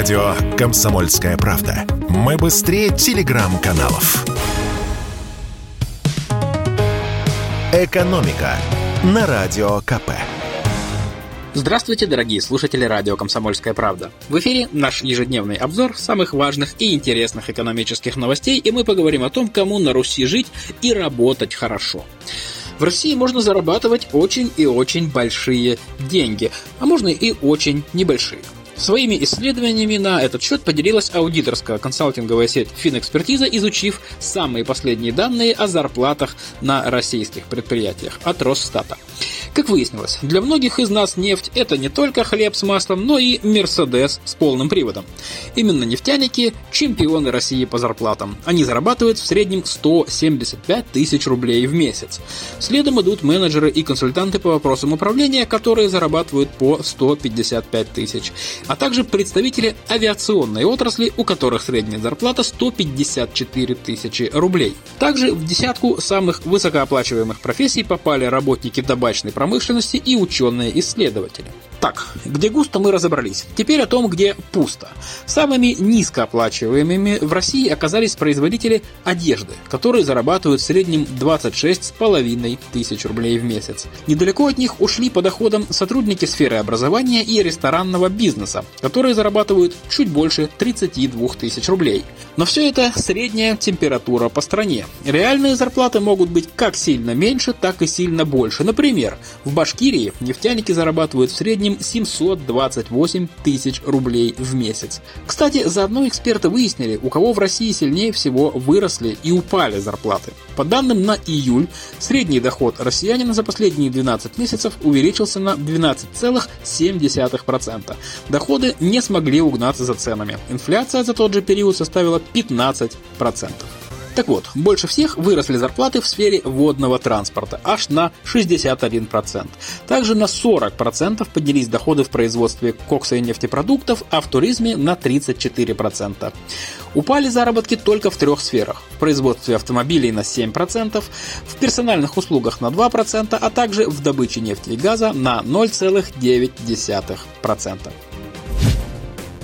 Радио «Комсомольская правда». Мы быстрее телеграм-каналов. «Экономика» на Радио КП. Здравствуйте, дорогие слушатели радио «Комсомольская правда». В эфире наш ежедневный обзор самых важных и интересных экономических новостей, и мы поговорим о том, кому на Руси жить и работать хорошо. В России можно зарабатывать очень и очень большие деньги, а можно и очень небольшие. Своими исследованиями на этот счет поделилась аудиторская консалтинговая сеть Финэкспертиза, изучив самые последние данные о зарплатах на российских предприятиях от Росстата. Как выяснилось, для многих из нас нефть – это не только хлеб с маслом, но и Мерседес с полным приводом. Именно нефтяники – чемпионы России по зарплатам. Они зарабатывают в среднем 175 тысяч рублей в месяц. Следом идут менеджеры и консультанты по вопросам управления, которые зарабатывают по 155 тысяч, а также представители авиационной отрасли, у которых средняя зарплата 154 тысячи рублей. Также в десятку самых высокооплачиваемых профессий попали работники табачной промышленности и ученые-исследователи. Так, где густо мы разобрались. Теперь о том, где пусто. Самыми низкооплачиваемыми в России оказались производители одежды, которые зарабатывают в среднем 26,5 тысяч рублей в месяц. Недалеко от них ушли по доходам сотрудники сферы образования и ресторанного бизнеса, которые зарабатывают чуть больше 32 тысяч рублей. Но все это средняя температура по стране. Реальные зарплаты могут быть как сильно меньше, так и сильно больше. Например, в Башкирии нефтяники зарабатывают в среднем 728 тысяч рублей в месяц. Кстати, заодно эксперты выяснили, у кого в России сильнее всего выросли и упали зарплаты. По данным на июль, средний доход россиянина за последние 12 месяцев увеличился на 12,7%. Доходы не смогли угнаться за ценами. Инфляция за тот же период составила 15%. Так вот, больше всех выросли зарплаты в сфере водного транспорта, аж на 61%. Также на 40% поднялись доходы в производстве кокса и нефтепродуктов, а в туризме на 34%. Упали заработки только в трех сферах. В производстве автомобилей на 7%, в персональных услугах на 2%, а также в добыче нефти и газа на 0,9%.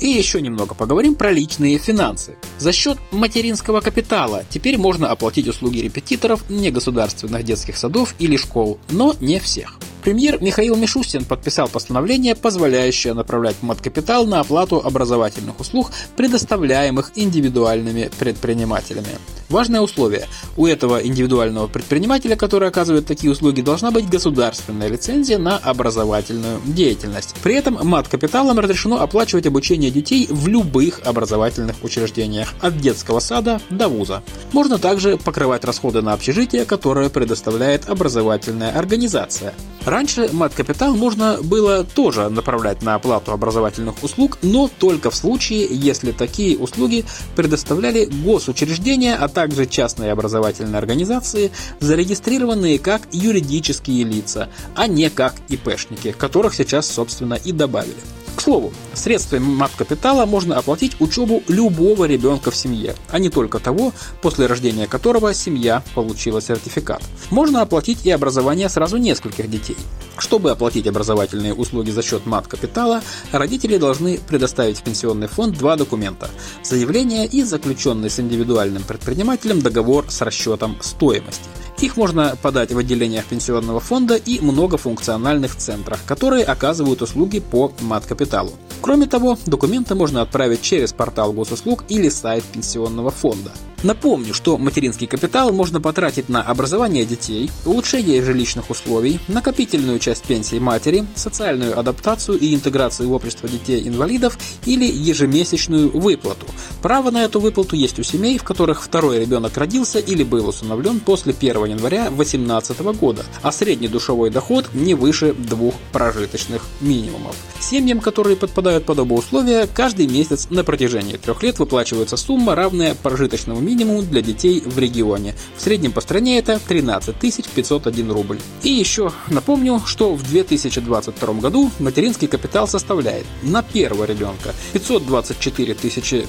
И еще немного поговорим про личные финансы. За счет материнского капитала теперь можно оплатить услуги репетиторов негосударственных детских садов или школ, но не всех. Премьер Михаил Мишустин подписал постановление, позволяющее направлять мат-капитал на оплату образовательных услуг, предоставляемых индивидуальными предпринимателями. Важное условие – у этого индивидуального предпринимателя, который оказывает такие услуги, должна быть государственная лицензия на образовательную деятельность. При этом мат-капиталом разрешено оплачивать обучение детей в любых образовательных учреждениях, от детского сада до вуза. Можно также покрывать расходы на общежитие, которое предоставляет образовательная организация. Раньше мат-капитал можно было тоже направлять на оплату образовательных услуг, но только в случае, если такие услуги предоставляли госучреждения, а также частные образовательные организации, зарегистрированные как юридические лица, а не как ИПшники, которых сейчас, собственно, и добавили. К слову, средствами мат-капитала можно оплатить учебу любого ребенка в семье, а не только того, после рождения которого семья получила сертификат. Можно оплатить и образование сразу нескольких детей. Чтобы оплатить образовательные услуги за счет мат-капитала, родители должны предоставить в пенсионный фонд два документа – заявление и заключенный с индивидуальным предпринимателем договор с расчетом стоимости. Их можно подать в отделениях пенсионного фонда и многофункциональных центрах, которые оказывают услуги по мат-капиталу. Кроме того, документы можно отправить через портал госуслуг или сайт пенсионного фонда. Напомню, что материнский капитал можно потратить на образование детей, улучшение жилищных условий, накопительную часть пенсии матери, социальную адаптацию и интеграцию в общество детей-инвалидов или ежемесячную выплату. Право на эту выплату есть у семей, в которых второй ребенок родился или был усыновлен после 1 января 2018 года, а средний душевой доход не выше двух прожиточных минимумов. Семьям, которые подпадают под оба условия, каждый месяц на протяжении трех лет выплачивается сумма, равная прожиточному минимум для детей в регионе. В среднем по стране это 13 501 рубль. И еще напомню, что в 2022 году материнский капитал составляет на первого ребенка 524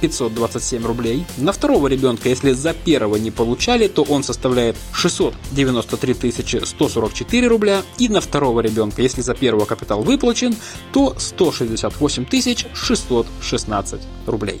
527 рублей, на второго ребенка, если за первого не получали, то он составляет 693 144 рубля, и на второго ребенка, если за первого капитал выплачен, то 168 616 рублей.